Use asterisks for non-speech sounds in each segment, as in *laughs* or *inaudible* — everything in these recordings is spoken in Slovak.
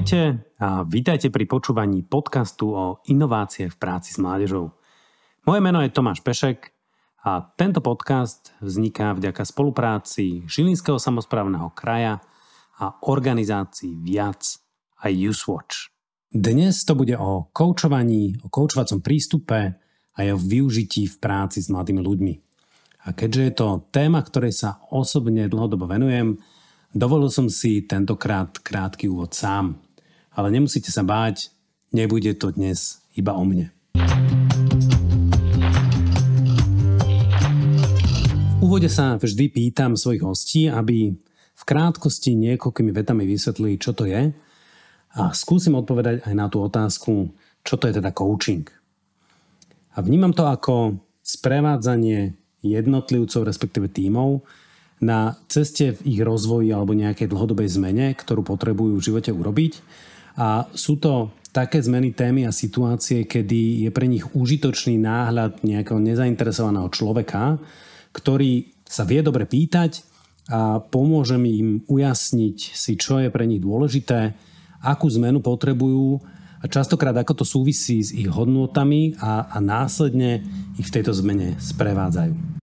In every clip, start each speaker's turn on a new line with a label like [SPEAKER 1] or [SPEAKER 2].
[SPEAKER 1] Ahojte a vítajte pri počúvaní podcastu o inovácie v práci s mládežou. Moje meno je Tomáš Pešek a tento podcast vzniká vďaka spolupráci Žilinského samozprávneho kraja a organizácií Viac a Usewatch. Dnes to bude o koučovaní, o koučovacom prístupe a o využití v práci s mladými ľuďmi. A keďže je to téma, ktorej sa osobne dlhodobo venujem, Dovolil som si tentokrát krátky úvod sám, ale nemusíte sa báť, nebude to dnes iba o mne. V úvode sa vždy pýtam svojich hostí, aby v krátkosti niekoľkými vetami vysvetlili, čo to je a skúsim odpovedať aj na tú otázku, čo to je teda coaching. A vnímam to ako sprevádzanie jednotlivcov, respektíve tímov, na ceste v ich rozvoji alebo nejakej dlhodobej zmene, ktorú potrebujú v živote urobiť. A sú to také zmeny témy a situácie, kedy je pre nich užitočný náhľad nejakého nezainteresovaného človeka, ktorý sa vie dobre pýtať a pomôže mi im ujasniť si, čo je pre nich dôležité, akú zmenu potrebujú a častokrát ako to súvisí s ich hodnotami a, a následne ich v tejto zmene sprevádzajú.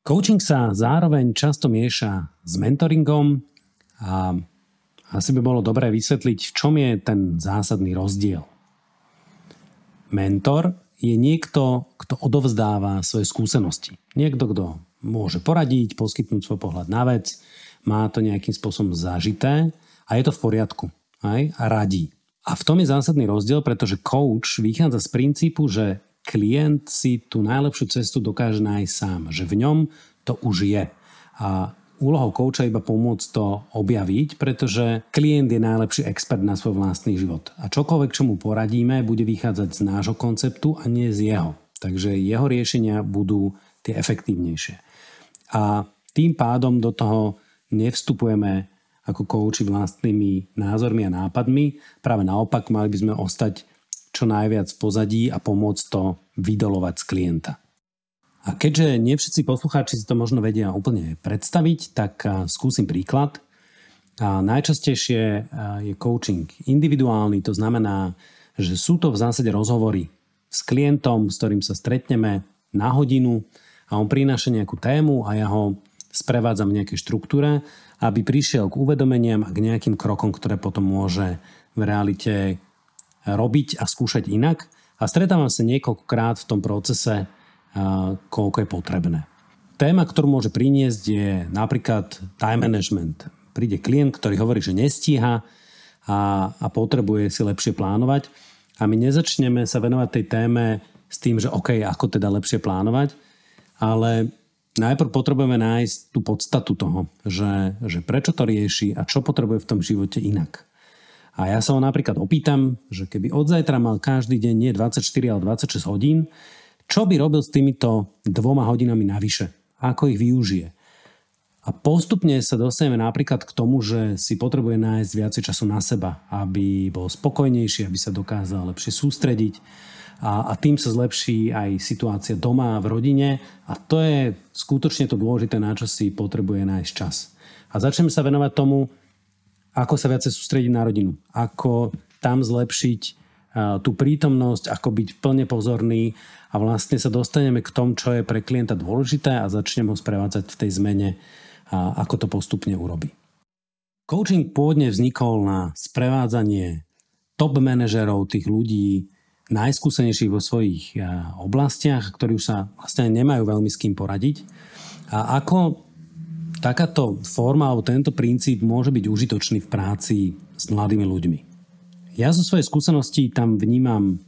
[SPEAKER 1] Coaching sa zároveň často mieša s mentoringom a asi by bolo dobré vysvetliť, v čom je ten zásadný rozdiel. Mentor je niekto, kto odovzdáva svoje skúsenosti. Niekto, kto môže poradiť, poskytnúť svoj pohľad na vec, má to nejakým spôsobom zažité a je to v poriadku. Aj? A radí. A v tom je zásadný rozdiel, pretože coach vychádza z princípu, že klient si tú najlepšiu cestu dokáže nájsť sám, že v ňom to už je. A úlohou kouča iba pomôcť to objaviť, pretože klient je najlepší expert na svoj vlastný život. A čokoľvek, čo mu poradíme, bude vychádzať z nášho konceptu a nie z jeho. Takže jeho riešenia budú tie efektívnejšie. A tým pádom do toho nevstupujeme ako kouči vlastnými názormi a nápadmi. Práve naopak mali by sme ostať čo najviac v pozadí a pomôcť to vydolovať z klienta. A keďže nie všetci poslucháči si to možno vedia úplne predstaviť, tak skúsim príklad. A najčastejšie je coaching individuálny, to znamená, že sú to v zásade rozhovory s klientom, s ktorým sa stretneme na hodinu a on prináša nejakú tému a ja ho sprevádzam v nejakej štruktúre, aby prišiel k uvedomeniam a k nejakým krokom, ktoré potom môže v realite robiť a skúšať inak. A stretávam sa niekoľkokrát v tom procese, koľko je potrebné. Téma, ktorú môže priniesť, je napríklad time management. Príde klient, ktorý hovorí, že nestíha a, a potrebuje si lepšie plánovať a my nezačneme sa venovať tej téme s tým, že OK, ako teda lepšie plánovať, ale najprv potrebujeme nájsť tú podstatu toho, že, že prečo to rieši a čo potrebuje v tom živote inak. A ja sa ho napríklad opýtam, že keby od zajtra mal každý deň nie 24, ale 26 hodín, čo by robil s týmito dvoma hodinami navyše? Ako ich využije? A postupne sa dostaneme napríklad k tomu, že si potrebuje nájsť viacej času na seba, aby bol spokojnejší, aby sa dokázal lepšie sústrediť a, a tým sa zlepší aj situácia doma, v rodine a to je skutočne to dôležité, na čo si potrebuje nájsť čas. A začneme sa venovať tomu, ako sa viacej sústrediť na rodinu, ako tam zlepšiť tú prítomnosť, ako byť plne pozorný a vlastne sa dostaneme k tomu, čo je pre klienta dôležité a začneme ho sprevádzať v tej zmene a ako to postupne urobí. Coaching pôvodne vznikol na sprevádzanie top manažerov, tých ľudí najskúsenejších vo svojich oblastiach, ktorí už sa vlastne nemajú veľmi s kým poradiť. A ako takáto forma alebo tento princíp môže byť užitočný v práci s mladými ľuďmi. Ja zo svojej skúsenosti tam vnímam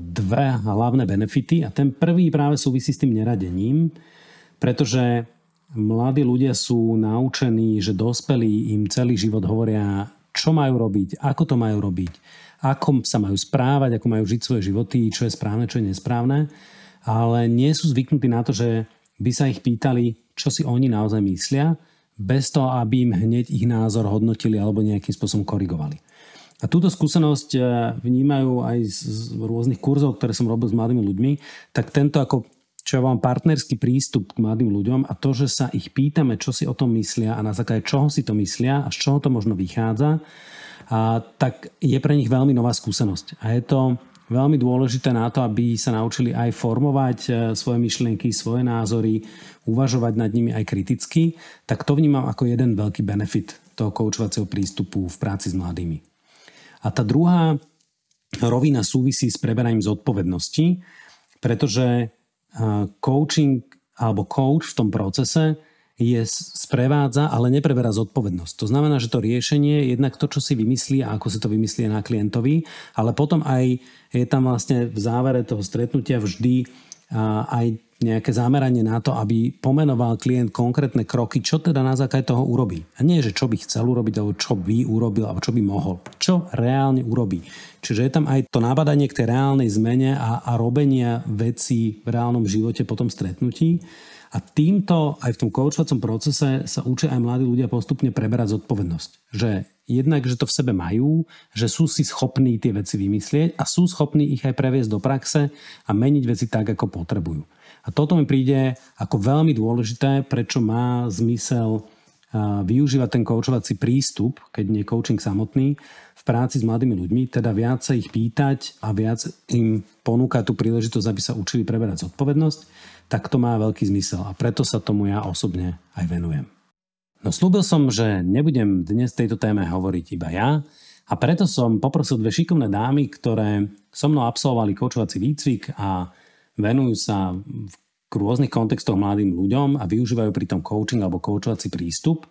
[SPEAKER 1] dve hlavné benefity a ten prvý práve súvisí s tým neradením, pretože mladí ľudia sú naučení, že dospelí im celý život hovoria, čo majú robiť, ako to majú robiť, ako sa majú správať, ako majú žiť svoje životy, čo je správne, čo je nesprávne, ale nie sú zvyknutí na to, že by sa ich pýtali, čo si oni naozaj myslia, bez toho, aby im hneď ich názor hodnotili alebo nejakým spôsobom korigovali. A túto skúsenosť eh, vnímajú aj z rôznych kurzov, ktoré som robil s mladými ľuďmi, tak tento ako čo vám partnerský prístup k mladým ľuďom a to, že sa ich pýtame, čo si o tom myslia a na základe čoho si to myslia a z čoho to možno vychádza, a, tak je pre nich veľmi nová skúsenosť. A je to veľmi dôležité na to, aby sa naučili aj formovať e, svoje myšlienky, svoje názory, uvažovať nad nimi aj kriticky, tak to vnímam ako jeden veľký benefit toho koučovacieho prístupu v práci s mladými. A tá druhá rovina súvisí s preberaním zodpovednosti, pretože e, coaching alebo coach v tom procese je sprevádza, ale nepreberá zodpovednosť. To znamená, že to riešenie je jednak to, čo si vymyslí a ako si to vymyslí na klientovi, ale potom aj je tam vlastne v závere toho stretnutia vždy aj nejaké zameranie na to, aby pomenoval klient konkrétne kroky, čo teda na základe toho urobí. A nie, že čo by chcel urobiť, alebo čo by urobil, alebo čo by mohol. Čo reálne urobí. Čiže je tam aj to nabadanie k tej reálnej zmene a, a robenia vecí v reálnom živote po tom stretnutí. A týmto aj v tom koučovacom procese sa učia aj mladí ľudia postupne preberať zodpovednosť. Že jednak, že to v sebe majú, že sú si schopní tie veci vymyslieť a sú schopní ich aj previesť do praxe a meniť veci tak, ako potrebujú. A toto mi príde ako veľmi dôležité, prečo má zmysel využívať ten koučovací prístup, keď nie coaching samotný, v práci s mladými ľuďmi, teda viac sa ich pýtať a viac im ponúkať tú príležitosť, aby sa učili preberať zodpovednosť tak to má veľký zmysel a preto sa tomu ja osobne aj venujem. No slúbil som, že nebudem dnes tejto téme hovoriť iba ja a preto som poprosil dve šikovné dámy, ktoré so mnou absolvovali koučovací výcvik a venujú sa v rôznych kontextoch mladým ľuďom a využívajú pri tom coaching alebo koučovací prístup.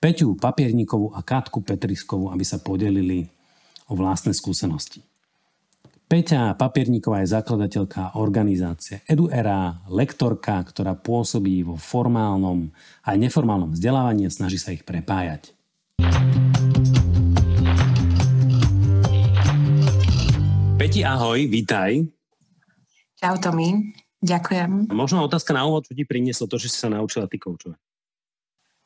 [SPEAKER 1] Peťu Papierníkovú a Katku Petriskovú, aby sa podelili o vlastné skúsenosti. Peťa Papierníková je zakladateľka organizácie EduEra, lektorka, ktorá pôsobí vo formálnom a neformálnom vzdelávaní a snaží sa ich prepájať. Peti, ahoj, vítaj.
[SPEAKER 2] Čau, Tomi. Ďakujem.
[SPEAKER 1] Možno otázka na úvod, čo ti prinieslo to, že si sa naučila ty koučovať?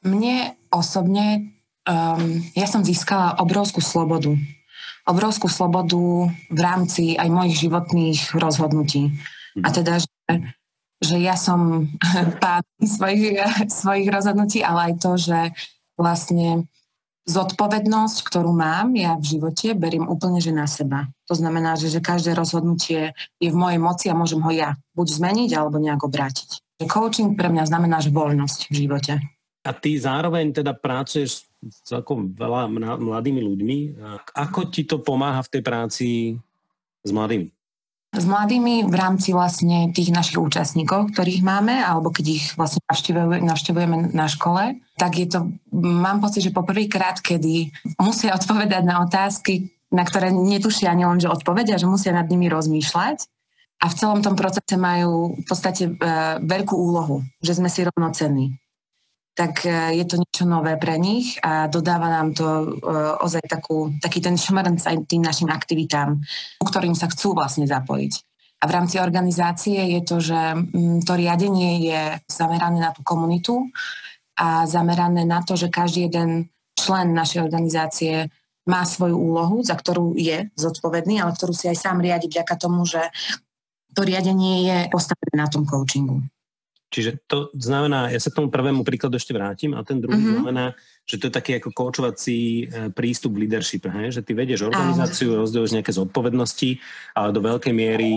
[SPEAKER 2] Mne osobne, um, ja som získala obrovskú slobodu obrovskú slobodu v rámci aj mojich životných rozhodnutí. A teda, že, že ja som *laughs* pán svojich, svojich rozhodnutí, ale aj to, že vlastne zodpovednosť, ktorú mám ja v živote, beriem úplne že na seba. To znamená, že, že každé rozhodnutie je v mojej moci a môžem ho ja buď zmeniť alebo nejak obrátiť. Coaching pre mňa znamená že voľnosť v živote.
[SPEAKER 1] A ty zároveň teda pracuješ celkom veľa mladými ľuďmi. Ako ti to pomáha v tej práci s mladými?
[SPEAKER 2] S mladými v rámci vlastne tých našich účastníkov, ktorých máme, alebo keď ich vlastne navštevujeme na škole, tak je to, mám pocit, že poprvýkrát, kedy musia odpovedať na otázky, na ktoré netušia ani len, že odpovedia, že musia nad nimi rozmýšľať. A v celom tom procese majú v podstate e, veľkú úlohu, že sme si rovnocenní tak e, je to niečo nové pre nich a dodáva nám to e, ozaj takú, taký ten šmrnc aj tým našim aktivitám, u ktorým sa chcú vlastne zapojiť. A v rámci organizácie je to, že mm, to riadenie je zamerané na tú komunitu a zamerané na to, že každý jeden člen našej organizácie má svoju úlohu, za ktorú je zodpovedný, ale ktorú si aj sám riadi vďaka tomu, že to riadenie je postavené na tom coachingu.
[SPEAKER 1] Čiže to znamená, ja sa k tomu prvému príkladu ešte vrátim, a ten druhý mm-hmm. znamená, že to je taký ako koučovací e, prístup v leadership, hej? že ty vedieš organizáciu, rozdeľuješ nejaké zodpovednosti, ale do veľkej miery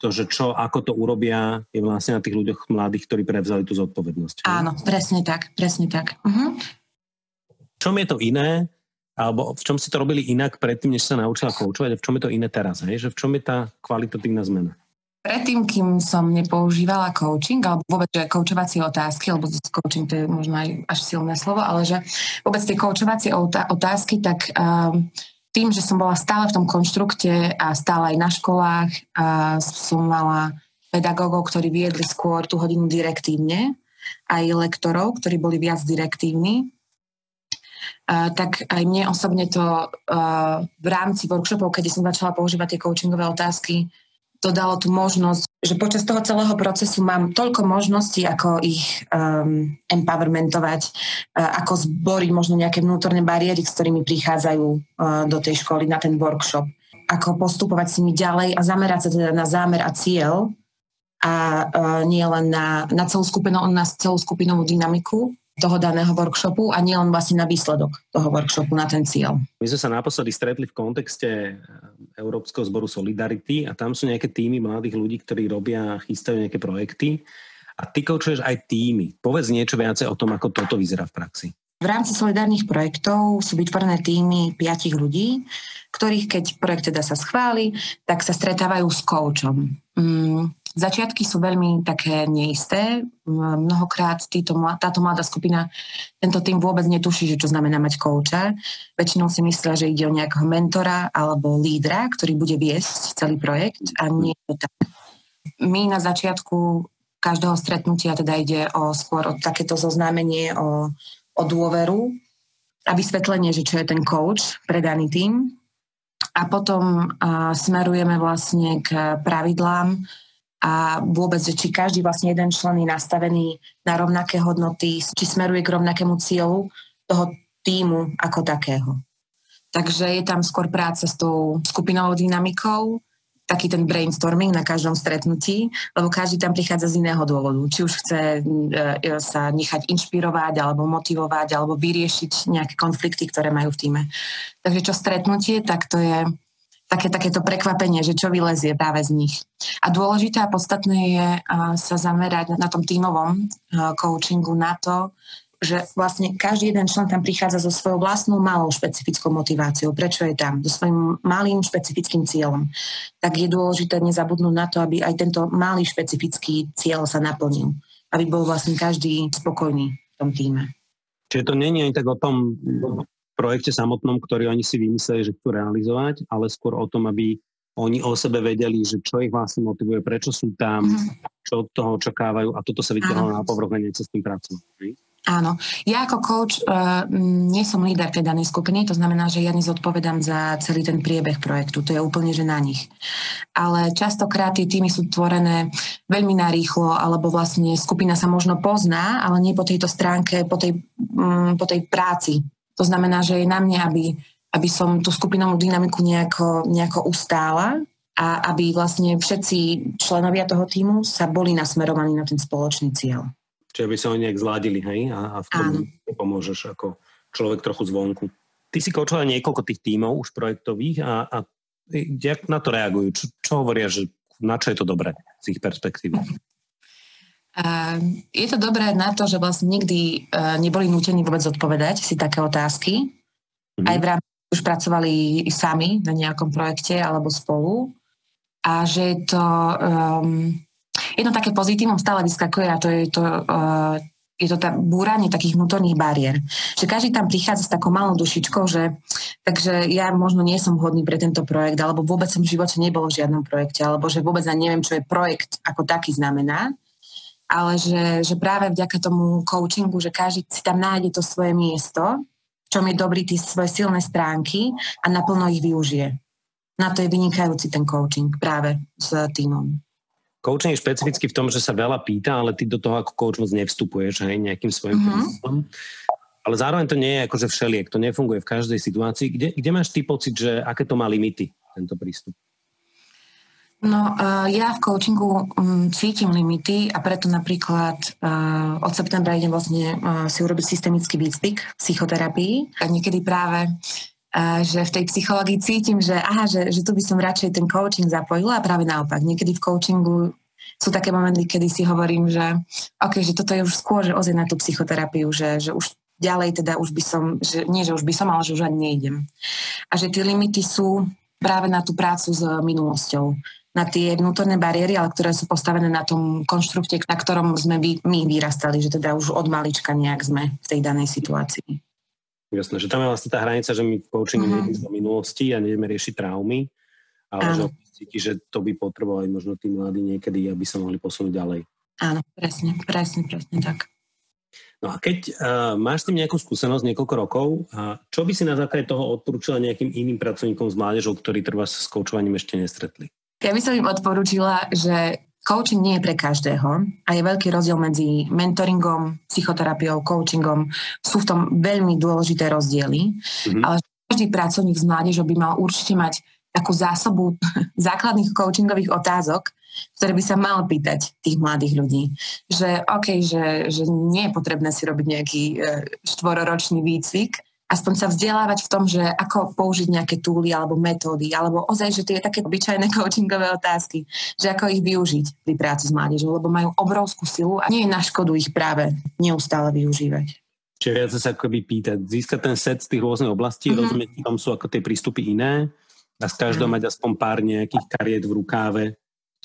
[SPEAKER 1] to, že čo, ako to urobia, je vlastne na tých ľuďoch mladých, ktorí prevzali tú zodpovednosť.
[SPEAKER 2] Áno, presne tak, presne tak. Uh-huh.
[SPEAKER 1] V čom je to iné, alebo v čom si to robili inak predtým, než sa naučila koučovať a v čom je to iné teraz? Hej? Že v čom je tá kvalitatívna zmena?
[SPEAKER 2] Predtým, kým som nepoužívala coaching, alebo vôbec že koučovacie otázky, alebo coaching to je možno aj až silné slovo, ale že vôbec tie koučovacie otázky, tak um, tým, že som bola stále v tom konštrukte a stále aj na školách a som mala pedagógov, ktorí viedli skôr tú hodinu direktívne, aj lektorov, ktorí boli viac direktívni, Uh, tak aj mne osobne to uh, v rámci workshopov, keď som začala používať tie coachingové otázky, to dalo tú možnosť, že počas toho celého procesu mám toľko možností, ako ich um, empowermentovať, uh, ako zboriť možno nejaké vnútorné bariéry, s ktorými prichádzajú uh, do tej školy na ten workshop. Ako postupovať s nimi ďalej a zamerať sa teda na zámer a cieľ a uh, nie len na, na celú skupinu, na celú skupinovú dynamiku toho daného workshopu a nielen vlastne na výsledok toho workshopu, na ten cieľ.
[SPEAKER 1] My sme sa naposledy stretli v kontexte eh, Európskeho zboru Solidarity a tam sú nejaké týmy mladých ľudí, ktorí robia, chystajú nejaké projekty a ty koučuješ aj týmy. Povedz niečo viacej o tom, ako toto vyzerá v praxi.
[SPEAKER 2] V rámci solidárnych projektov sú vytvorené týmy piatich ľudí, ktorých keď projekt teda sa schváli, tak sa stretávajú s koučom. Mm, začiatky sú veľmi také neisté. Mnohokrát títo, táto mladá skupina, tento tým vôbec netuší, že čo znamená mať kouča. Väčšinou si myslia, že ide o nejakého mentora alebo lídra, ktorý bude viesť celý projekt a nie je to tak. My na začiatku každého stretnutia teda ide o skôr o takéto zoznámenie, o o dôveru a vysvetlenie, že čo je ten coach pre daný tým. A potom a, smerujeme vlastne k pravidlám a vôbec, že či každý vlastne jeden člen je nastavený na rovnaké hodnoty, či smeruje k rovnakému cieľu toho týmu ako takého. Takže je tam skôr práca s tou skupinovou dynamikou, taký ten brainstorming na každom stretnutí, lebo každý tam prichádza z iného dôvodu. Či už chce e, e, sa nechať inšpirovať, alebo motivovať, alebo vyriešiť nejaké konflikty, ktoré majú v týme. Takže čo stretnutie, tak to je také, takéto prekvapenie, že čo vylezie práve z nich. A dôležité a podstatné je sa zamerať na tom tímovom coachingu na to, že vlastne každý jeden člen tam prichádza so svojou vlastnou malou špecifickou motiváciou. Prečo je tam? So svojím malým špecifickým cieľom. Tak je dôležité nezabudnúť na to, aby aj tento malý špecifický cieľ sa naplnil. Aby bol vlastne každý spokojný v tom týme.
[SPEAKER 1] Čiže to je ani tak o tom projekte samotnom, ktorý oni si vymysleli, že chcú realizovať, ale skôr o tom, aby oni o sebe vedeli, že čo ich vlastne motivuje, prečo sú tam, mm-hmm. čo od toho očakávajú a toto sa vytiahlo na povrch a s tým pracovať.
[SPEAKER 2] Áno. Ja ako coach uh, nie som líder tej danej skupiny, to znamená, že ja nezodpovedám za celý ten priebeh projektu. To je úplne, že na nich. Ale častokrát tie týmy sú tvorené veľmi narýchlo, alebo vlastne skupina sa možno pozná, ale nie po tejto stránke, po tej, um, po tej práci. To znamená, že je na mne, aby, aby som tú skupinovú dynamiku nejako, nejako ustála a aby vlastne všetci členovia toho týmu sa boli nasmerovaní na ten spoločný cieľ.
[SPEAKER 1] Čiže by sa oni nejak zladili, hej? A, a v tom pomôžeš ako človek trochu zvonku. Ty si koučoval niekoľko tých tímov už projektových a, a jak na to reagujú? Čo, čo hovoria, že na čo je to dobré z ich perspektívy?
[SPEAKER 2] Uh, je to dobré na to, že vlastne nikdy uh, neboli nútení vôbec odpovedať si také otázky. Mm-hmm. Aj v rámci už pracovali sami na nejakom projekte alebo spolu. A že je to um, jedno také pozitívum stále vyskakuje a to je to, uh, je to tá búranie takých vnútorných bariér. Že každý tam prichádza s takou malou dušičkou, že takže ja možno nie som vhodný pre tento projekt, alebo vôbec som v živote nebol v žiadnom projekte, alebo že vôbec ani neviem, čo je projekt ako taký znamená. Ale že, že práve vďaka tomu coachingu, že každý si tam nájde to svoje miesto, v čom je dobrý tie svoje silné stránky a naplno ich využije. Na to je vynikajúci ten coaching práve s týmom.
[SPEAKER 1] Coaching je špecificky v tom, že sa veľa pýta, ale ty do toho ako coach moc nevstupuješ hej, nejakým svojim mm-hmm. Ale zároveň to nie je akože všeliek, to nefunguje v každej situácii. Kde, kde máš ty pocit, že aké to má limity, tento prístup?
[SPEAKER 2] No, ja v coachingu um, cítim limity a preto napríklad od septembra idem vlastne si urobiť systemický výcvik psychoterapii a niekedy práve že v tej psychológii cítim, že aha, že, že tu by som radšej ten coaching zapojila a práve naopak. Niekedy v coachingu sú také momenty, kedy si hovorím, že OK, že toto je už skôr, že ozaj na tú psychoterapiu, že, že už ďalej teda už by som, že nie, že už by som, ale že už ani nejdem. A že tie limity sú práve na tú prácu s minulosťou na tie vnútorné bariéry, ale ktoré sú postavené na tom konštrukte, na ktorom sme my vyrastali, že teda už od malička nejak sme v tej danej situácii.
[SPEAKER 1] Jasné, že tam je vlastne tá hranica, že my v coachingu uh-huh. nejdeme do minulosti a nejdeme riešiť traumy, ale Áno. že cíti, že to by potrebovali možno tí mladí niekedy, aby sa mohli posunúť ďalej.
[SPEAKER 2] Áno, presne, presne, presne tak.
[SPEAKER 1] No a keď uh, máš s tým nejakú skúsenosť niekoľko rokov, uh, čo by si na základe toho odporúčila nejakým iným pracovníkom z mládežou, ktorí treba s koučovaním ešte nestretli?
[SPEAKER 2] Ja by som im odporúčila, že coaching nie je pre každého a je veľký rozdiel medzi mentoringom, psychoterapiou, coachingom. Sú v tom veľmi dôležité rozdiely, mm-hmm. ale každý pracovník z mládežou by mal určite mať takú zásobu *laughs* základných coachingových otázok, ktoré by sa mal pýtať tých mladých ľudí. Že OK, že, že nie je potrebné si robiť nejaký e, štvororočný výcvik, aspoň sa vzdelávať v tom, že ako použiť nejaké túly alebo metódy, alebo ozaj, že tie také obyčajné *laughs* coachingové otázky, že ako ich využiť pri práci s mládežou, lebo majú obrovskú silu a nie je na škodu ich práve neustále využívať.
[SPEAKER 1] Čiže viac sa akoby pýtať, získať ten set z tých rôznych oblastí, mm-hmm. rozumieť, tam sú ako tie prístupy iné a z každého mm-hmm. mať aspoň pár nejakých kariet v rukáve,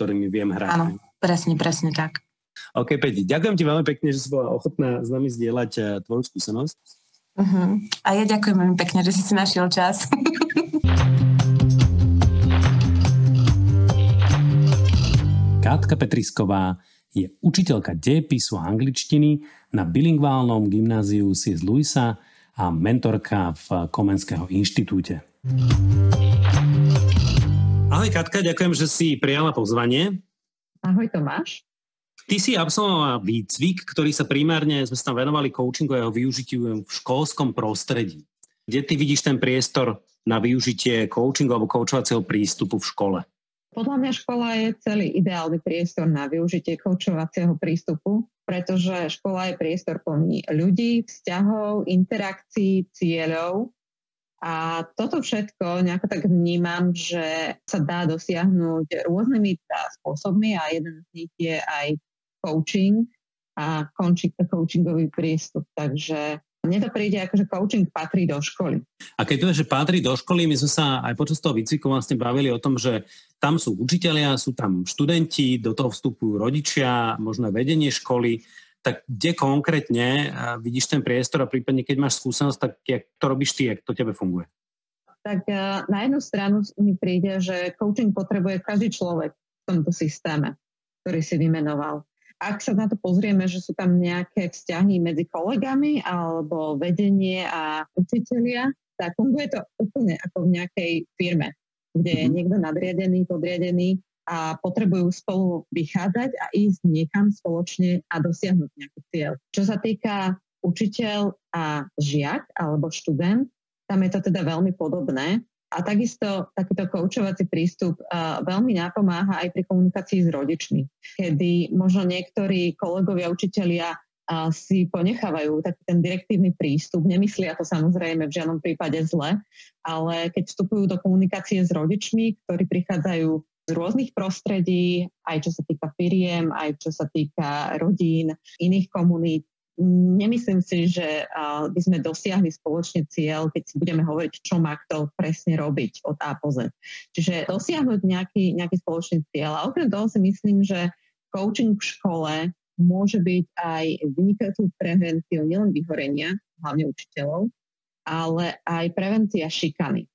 [SPEAKER 1] ktorými viem hrať.
[SPEAKER 2] Áno, presne, presne tak.
[SPEAKER 1] OK, Peti, ďakujem ti veľmi pekne, že si bola ochotná s nami zdieľať eh, tvoju skúsenosť.
[SPEAKER 2] Uh-huh. A ja ďakujem veľmi pekne, že si si našiel čas. *laughs*
[SPEAKER 1] Kátka Petrisková je učiteľka dejepisu a angličtiny na bilingválnom gymnáziu C.S. Luisa a mentorka v Komenského inštitúte. Ahoj Katka, ďakujem, že si prijala pozvanie.
[SPEAKER 3] Ahoj Tomáš.
[SPEAKER 1] Ty si absolvovala výcvik, ktorý sa primárne, sme sa tam venovali coachingu a jeho využitiu v školskom prostredí. Kde ty vidíš ten priestor na využitie coachingu alebo coachovacieho prístupu v škole?
[SPEAKER 3] Podľa mňa škola je celý ideálny priestor na využitie coachovacieho prístupu, pretože škola je priestor plný ľudí, vzťahov, interakcií, cieľov. A toto všetko nejako tak vnímam, že sa dá dosiahnuť rôznymi spôsobmi a jeden z nich je aj coaching a coachingový prístup. Takže mne to príde ako, že coaching patrí do školy.
[SPEAKER 1] A keď to že patrí do školy, my sme sa aj počas toho výcviku vlastne bavili o tom, že tam sú učitelia, sú tam študenti, do toho vstupujú rodičia, možno vedenie školy. Tak kde konkrétne vidíš ten priestor a prípadne keď máš skúsenosť, tak jak to robíš ty, jak to tebe funguje?
[SPEAKER 3] Tak na jednu stranu mi príde, že coaching potrebuje každý človek v tomto systéme, ktorý si vymenoval ak sa na to pozrieme, že sú tam nejaké vzťahy medzi kolegami alebo vedenie a učitelia, tak funguje to úplne ako v nejakej firme, kde je mhm. niekto nadriadený, podriadený a potrebujú spolu vychádzať a ísť niekam spoločne a dosiahnuť nejaký cieľ. Čo sa týka učiteľ a žiak alebo študent, tam je to teda veľmi podobné. A takisto takýto koučovací prístup uh, veľmi napomáha aj pri komunikácii s rodičmi, kedy možno niektorí kolegovia, učitelia uh, si ponechávajú taký ten direktívny prístup, nemyslia to samozrejme v žiadnom prípade zle, ale keď vstupujú do komunikácie s rodičmi, ktorí prichádzajú z rôznych prostredí, aj čo sa týka firiem, aj čo sa týka rodín, iných komunít, nemyslím si, že by sme dosiahli spoločne cieľ, keď si budeme hovoriť, čo má kto presne robiť od A po Z. Čiže dosiahnuť nejaký, nejaký spoločný cieľ. A okrem toho si myslím, že coaching v škole môže byť aj vynikajúcou prevenciou nielen vyhorenia, hlavne učiteľov, ale aj prevencia šikany.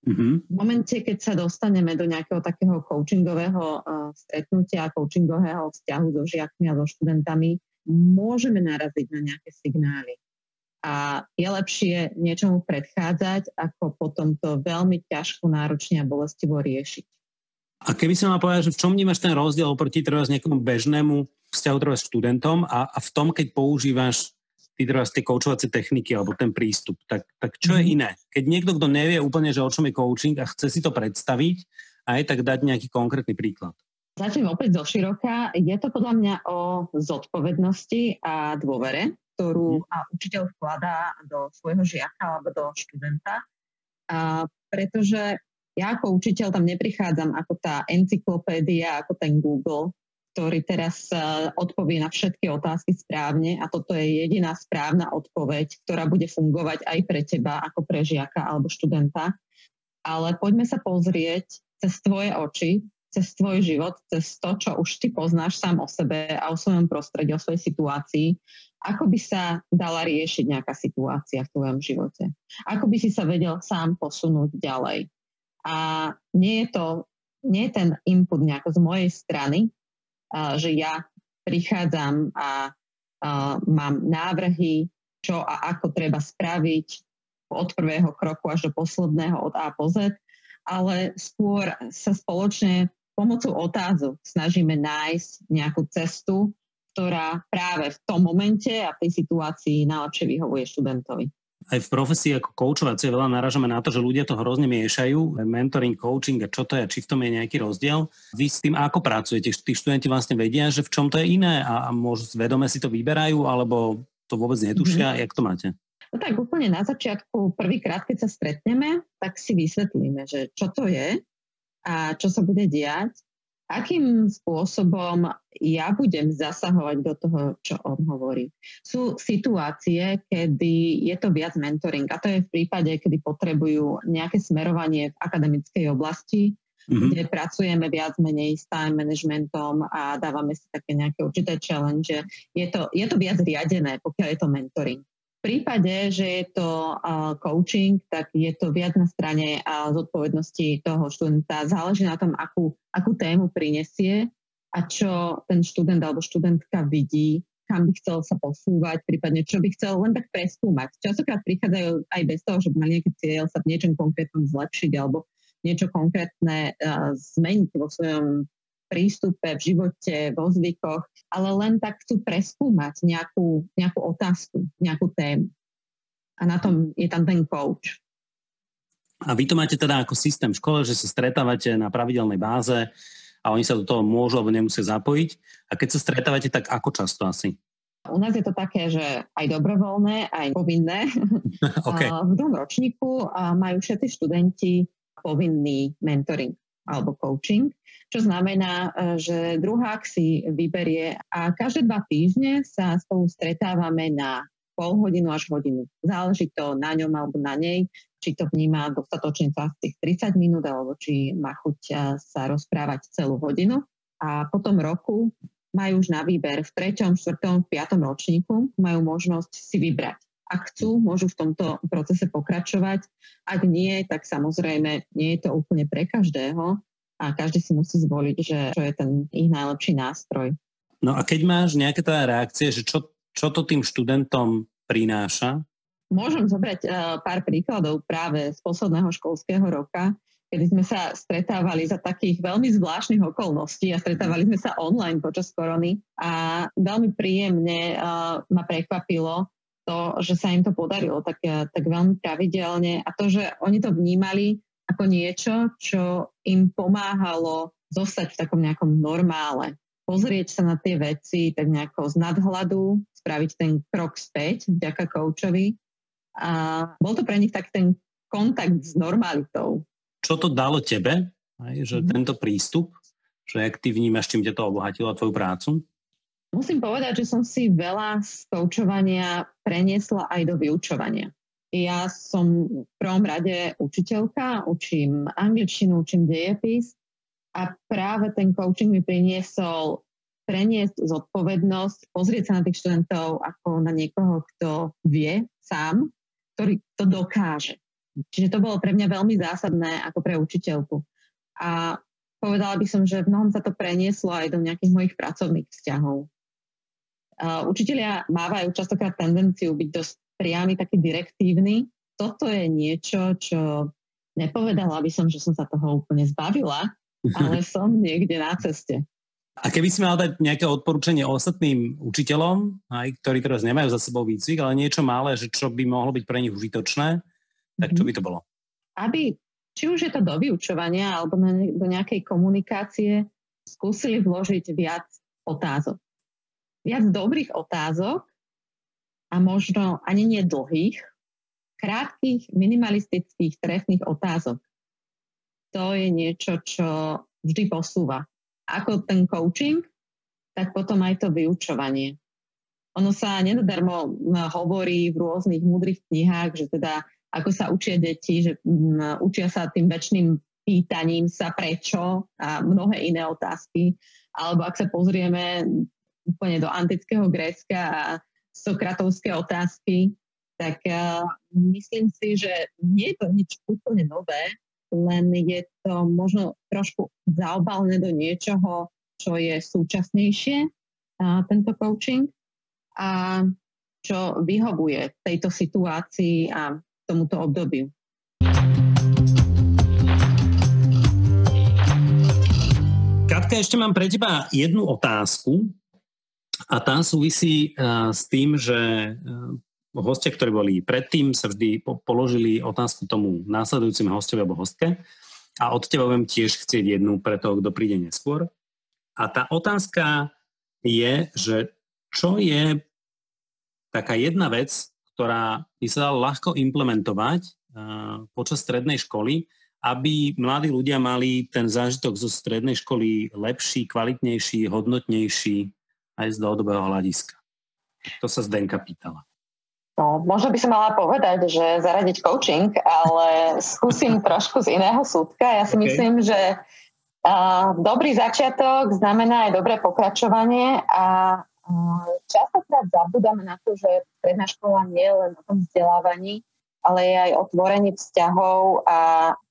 [SPEAKER 3] Mm-hmm. V momente, keď sa dostaneme do nejakého takého coachingového uh, stretnutia, coachingového vzťahu so žiakmi a so študentami, môžeme naraziť na nejaké signály. A je lepšie niečomu predchádzať, ako potom to veľmi ťažko, náročne a bolestivo riešiť.
[SPEAKER 1] A keby som mal povedať, že v čom vnímaš ten rozdiel oproti treba nejakému bežnému vzťahu treba s študentom a, a v tom, keď používaš treba tie koučovacie techniky alebo ten prístup, tak, tak čo je mhm. iné? Keď niekto, kto nevie úplne, že o čom je coaching a chce si to predstaviť, aj tak dať nejaký konkrétny príklad.
[SPEAKER 3] Začnem opäť zo široka. Je to podľa mňa o zodpovednosti a dôvere, ktorú mhm. a učiteľ vkladá do svojho žiaka alebo do študenta. A pretože ja ako učiteľ tam neprichádzam ako tá encyklopédia, ako ten Google, ktorý teraz uh, odpovie na všetky otázky správne a toto je jediná správna odpoveď, ktorá bude fungovať aj pre teba ako pre žiaka alebo študenta. Ale poďme sa pozrieť cez tvoje oči cez tvoj život, cez to, čo už ty poznáš sám o sebe a o svojom prostredí, o svojej situácii, ako by sa dala riešiť nejaká situácia v tvojom živote. Ako by si sa vedel sám posunúť ďalej. A nie je to, nie je ten input nejako z mojej strany, že ja prichádzam a mám návrhy, čo a ako treba spraviť od prvého kroku až do posledného od A po Z, ale skôr sa spoločne pomocou otázok snažíme nájsť nejakú cestu, ktorá práve v tom momente a v tej situácii najlepšie vyhovuje študentovi.
[SPEAKER 1] Aj v profesii ako koučovacie veľa naražame na to, že ľudia to hrozne miešajú, mentoring, coaching a čo to je, či v tom je nejaký rozdiel. Vy s tým ako pracujete? Tí študenti vlastne vedia, že v čom to je iné a, a môžu vedome si to vyberajú, alebo to vôbec netušia? Mm-hmm. Jak to máte?
[SPEAKER 3] No tak úplne na začiatku, prvýkrát, keď sa stretneme, tak si vysvetlíme, že čo to je a čo sa bude diať akým spôsobom ja budem zasahovať do toho, čo on hovorí. Sú situácie, kedy je to viac mentoring a to je v prípade, kedy potrebujú nejaké smerovanie v akademickej oblasti, mm-hmm. kde pracujeme viac menej s time managementom a dávame si také nejaké určité challenge. Je to, je to viac riadené, pokiaľ je to mentoring prípade, že je to uh, coaching, tak je to viac na strane uh, zodpovednosti toho študenta. Záleží na tom, akú, akú tému prinesie a čo ten študent alebo študentka vidí, kam by chcel sa posúvať, prípadne čo by chcel len tak preskúmať. Častokrát prichádzajú aj bez toho, že by mali nejaký cieľ sa v niečom konkrétnom zlepšiť alebo niečo konkrétne uh, zmeniť vo svojom prístupe, v živote, vo zvykoch, ale len tak chcú preskúmať nejakú, nejakú otázku, nejakú tému. A na tom je tam ten coach.
[SPEAKER 1] A vy to máte teda ako systém v škole, že sa stretávate na pravidelnej báze a oni sa do toho môžu alebo nemusia zapojiť. A keď sa stretávate, tak ako často asi?
[SPEAKER 3] U nás je to také, že aj dobrovoľné, aj povinné. *laughs* okay. V druhom ročníku majú všetci študenti povinný mentoring alebo coaching čo znamená, e, že druhák si vyberie a každé dva týždne sa spolu stretávame na pol hodinu až hodinu. Záleží to na ňom alebo na nej, či to vníma dostatočne čas tých 30 minút, alebo či má chuť e, sa rozprávať celú hodinu. A po tom roku majú už na výber v treťom, štvrtom, piatom ročníku, majú možnosť si vybrať. Ak chcú, môžu v tomto procese pokračovať. Ak nie, tak samozrejme nie je to úplne pre každého, a každý si musí zvoliť, že čo je ten ich najlepší nástroj.
[SPEAKER 1] No a keď máš nejaké teda reakcie, že čo, čo to tým študentom prináša?
[SPEAKER 3] Môžem zobrať uh, pár príkladov práve z posledného školského roka, kedy sme sa stretávali za takých veľmi zvláštnych okolností a stretávali sme sa online počas korony a veľmi príjemne uh, ma prekvapilo to, že sa im to podarilo tak, tak veľmi pravidelne a to, že oni to vnímali ako niečo, čo im pomáhalo zostať v takom nejakom normále. Pozrieť sa na tie veci tak nejako z nadhľadu, spraviť ten krok späť vďaka koučovi. A bol to pre nich tak ten kontakt s normalitou.
[SPEAKER 1] Čo to dalo tebe, že mm-hmm. tento prístup, že ak ty vnímaš, čím ťa to obohatilo tvoju prácu?
[SPEAKER 3] Musím povedať, že som si veľa z koučovania preniesla aj do vyučovania. Ja som v prvom rade učiteľka, učím angličtinu, učím dejepis a práve ten coaching mi priniesol preniesť zodpovednosť, pozrieť sa na tých študentov ako na niekoho, kto vie sám, ktorý to dokáže. Čiže to bolo pre mňa veľmi zásadné ako pre učiteľku. A povedala by som, že v mnohom sa to prenieslo aj do nejakých mojich pracovných vzťahov. Uh, učiteľia mávajú častokrát tendenciu byť dosť priamy, taký direktívny. Toto je niečo, čo nepovedala by som, že som sa toho úplne zbavila, ale *laughs* som niekde na ceste.
[SPEAKER 1] A keby si mal dať nejaké odporúčanie ostatným učiteľom, aj, ktorí teraz nemajú za sebou výcvik, ale niečo malé, že čo by mohlo byť pre nich užitočné, tak čo mhm. by to bolo?
[SPEAKER 3] Aby, či už je to do vyučovania alebo do nejakej komunikácie, skúsili vložiť viac otázok. Viac dobrých otázok, a možno ani nie dlhých, krátkých, minimalistických, trefných otázok. To je niečo, čo vždy posúva. Ako ten coaching, tak potom aj to vyučovanie. Ono sa nenadarmo hovorí v rôznych múdrych knihách, že teda ako sa učia deti, že učia sa tým väčšným pýtaním sa prečo a mnohé iné otázky. Alebo ak sa pozrieme úplne do antického Grécka a sokratovské otázky, tak uh, myslím si, že nie je to nič úplne nové, len je to možno trošku zaobalené do niečoho, čo je súčasnejšie, uh, tento coaching, a čo vyhovuje tejto situácii a tomuto obdobiu.
[SPEAKER 1] Katka, ešte mám pre teba jednu otázku. A tá súvisí uh, s tým, že uh, hostia, ktorí boli predtým, sa vždy položili otázku tomu následujúcim hostovi alebo hostke a od teba budem tiež chcieť jednu pre toho, kto príde neskôr. A tá otázka je, že čo je taká jedna vec, ktorá by sa dala ľahko implementovať uh, počas strednej školy, aby mladí ľudia mali ten zážitok zo strednej školy lepší, kvalitnejší, hodnotnejší aj z dlhodobého hľadiska. To sa Zdenka pýtala.
[SPEAKER 3] No, možno by som mala povedať, že zaradiť coaching, ale skúsim *laughs* trošku z iného súdka. Ja si okay. myslím, že uh, dobrý začiatok znamená aj dobré pokračovanie a uh, častokrát zabudáme na to, že stredná škola nie je len o tom vzdelávaní, ale je aj o tvorení vzťahov a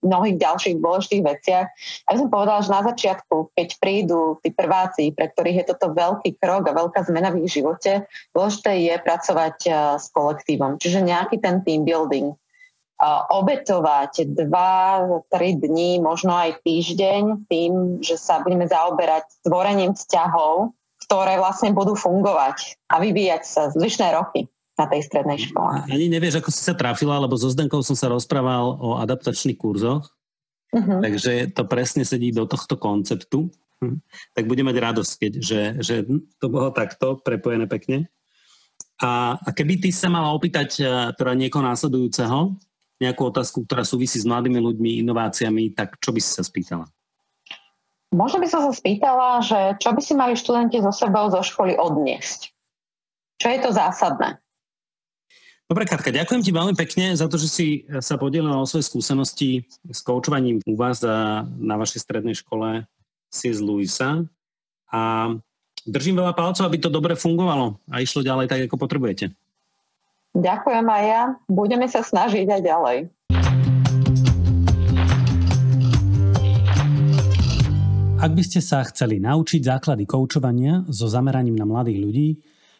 [SPEAKER 3] mnohých ďalších dôležitých veciach. Ja som povedala, že na začiatku, keď prídu tí prváci, pre ktorých je toto veľký krok a veľká zmena v ich živote, dôležité je pracovať eh, s kolektívom. Čiže nejaký ten team building. Obetovať dva, tri dní, možno aj týždeň tým, že sa budeme zaoberať tvorením vzťahov, ktoré vlastne budú fungovať a vyvíjať sa zvyšné roky na tej strednej škole.
[SPEAKER 1] Ani nevieš, ako si sa trafila, lebo so Zdenkou som sa rozprával o adaptačných kurzoch, uh-huh. takže to presne sedí do tohto konceptu. Hm. Tak budeme mať radosť, keď, že, že to bolo takto prepojené pekne. A, a keby ty sa mala opýtať e, teda niekoho následujúceho, nejakú otázku, ktorá súvisí s mladými ľuďmi, inováciami, tak čo by si sa spýtala?
[SPEAKER 3] Možno by som sa spýtala, že čo by si mali študenti zo sebou zo školy odniesť? Čo je to zásadné?
[SPEAKER 1] Dobre, Katka, ďakujem ti veľmi pekne za to, že si sa podelila o svoje skúsenosti s koučovaním u vás a na vašej strednej škole C.S. Luisa. A držím veľa palcov, aby to dobre fungovalo a išlo ďalej tak, ako potrebujete.
[SPEAKER 3] Ďakujem aj ja. Budeme sa snažiť aj ďalej.
[SPEAKER 1] Ak by ste sa chceli naučiť základy koučovania so zameraním na mladých ľudí,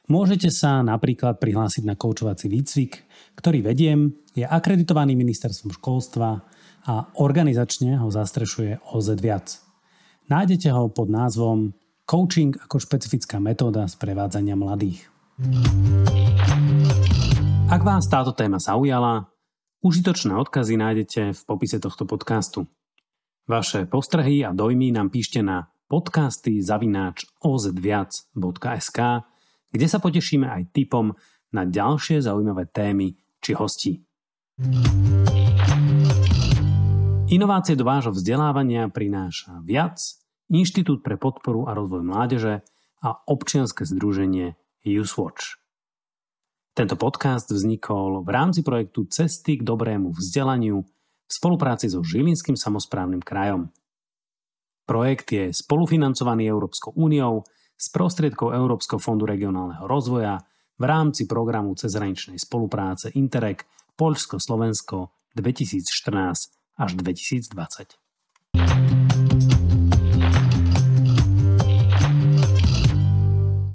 [SPEAKER 1] Môžete sa napríklad prihlásiť na koučovací výcvik, ktorý vediem, je akreditovaný ministerstvom školstva a organizačne ho zastrešuje OZ viac. Nájdete ho pod názvom Coaching ako špecifická metóda sprevádzania mladých. Ak vás táto téma zaujala, užitočné odkazy nájdete v popise tohto podcastu. Vaše postrehy a dojmy nám píšte na podcasty zavináč ozviac.sk kde sa potešíme aj tipom na ďalšie zaujímavé témy či hostí. Inovácie do vášho vzdelávania prináša viac Inštitút pre podporu a rozvoj mládeže a občianske združenie UseWatch. Tento podcast vznikol v rámci projektu Cesty k dobrému vzdelaniu v spolupráci so Žilinským samozprávnym krajom. Projekt je spolufinancovaný Európskou úniou z prostriedkov Európskeho fondu regionálneho rozvoja v rámci programu cezhraničnej spolupráce Interreg Poľsko-Slovensko 2014 až 2020.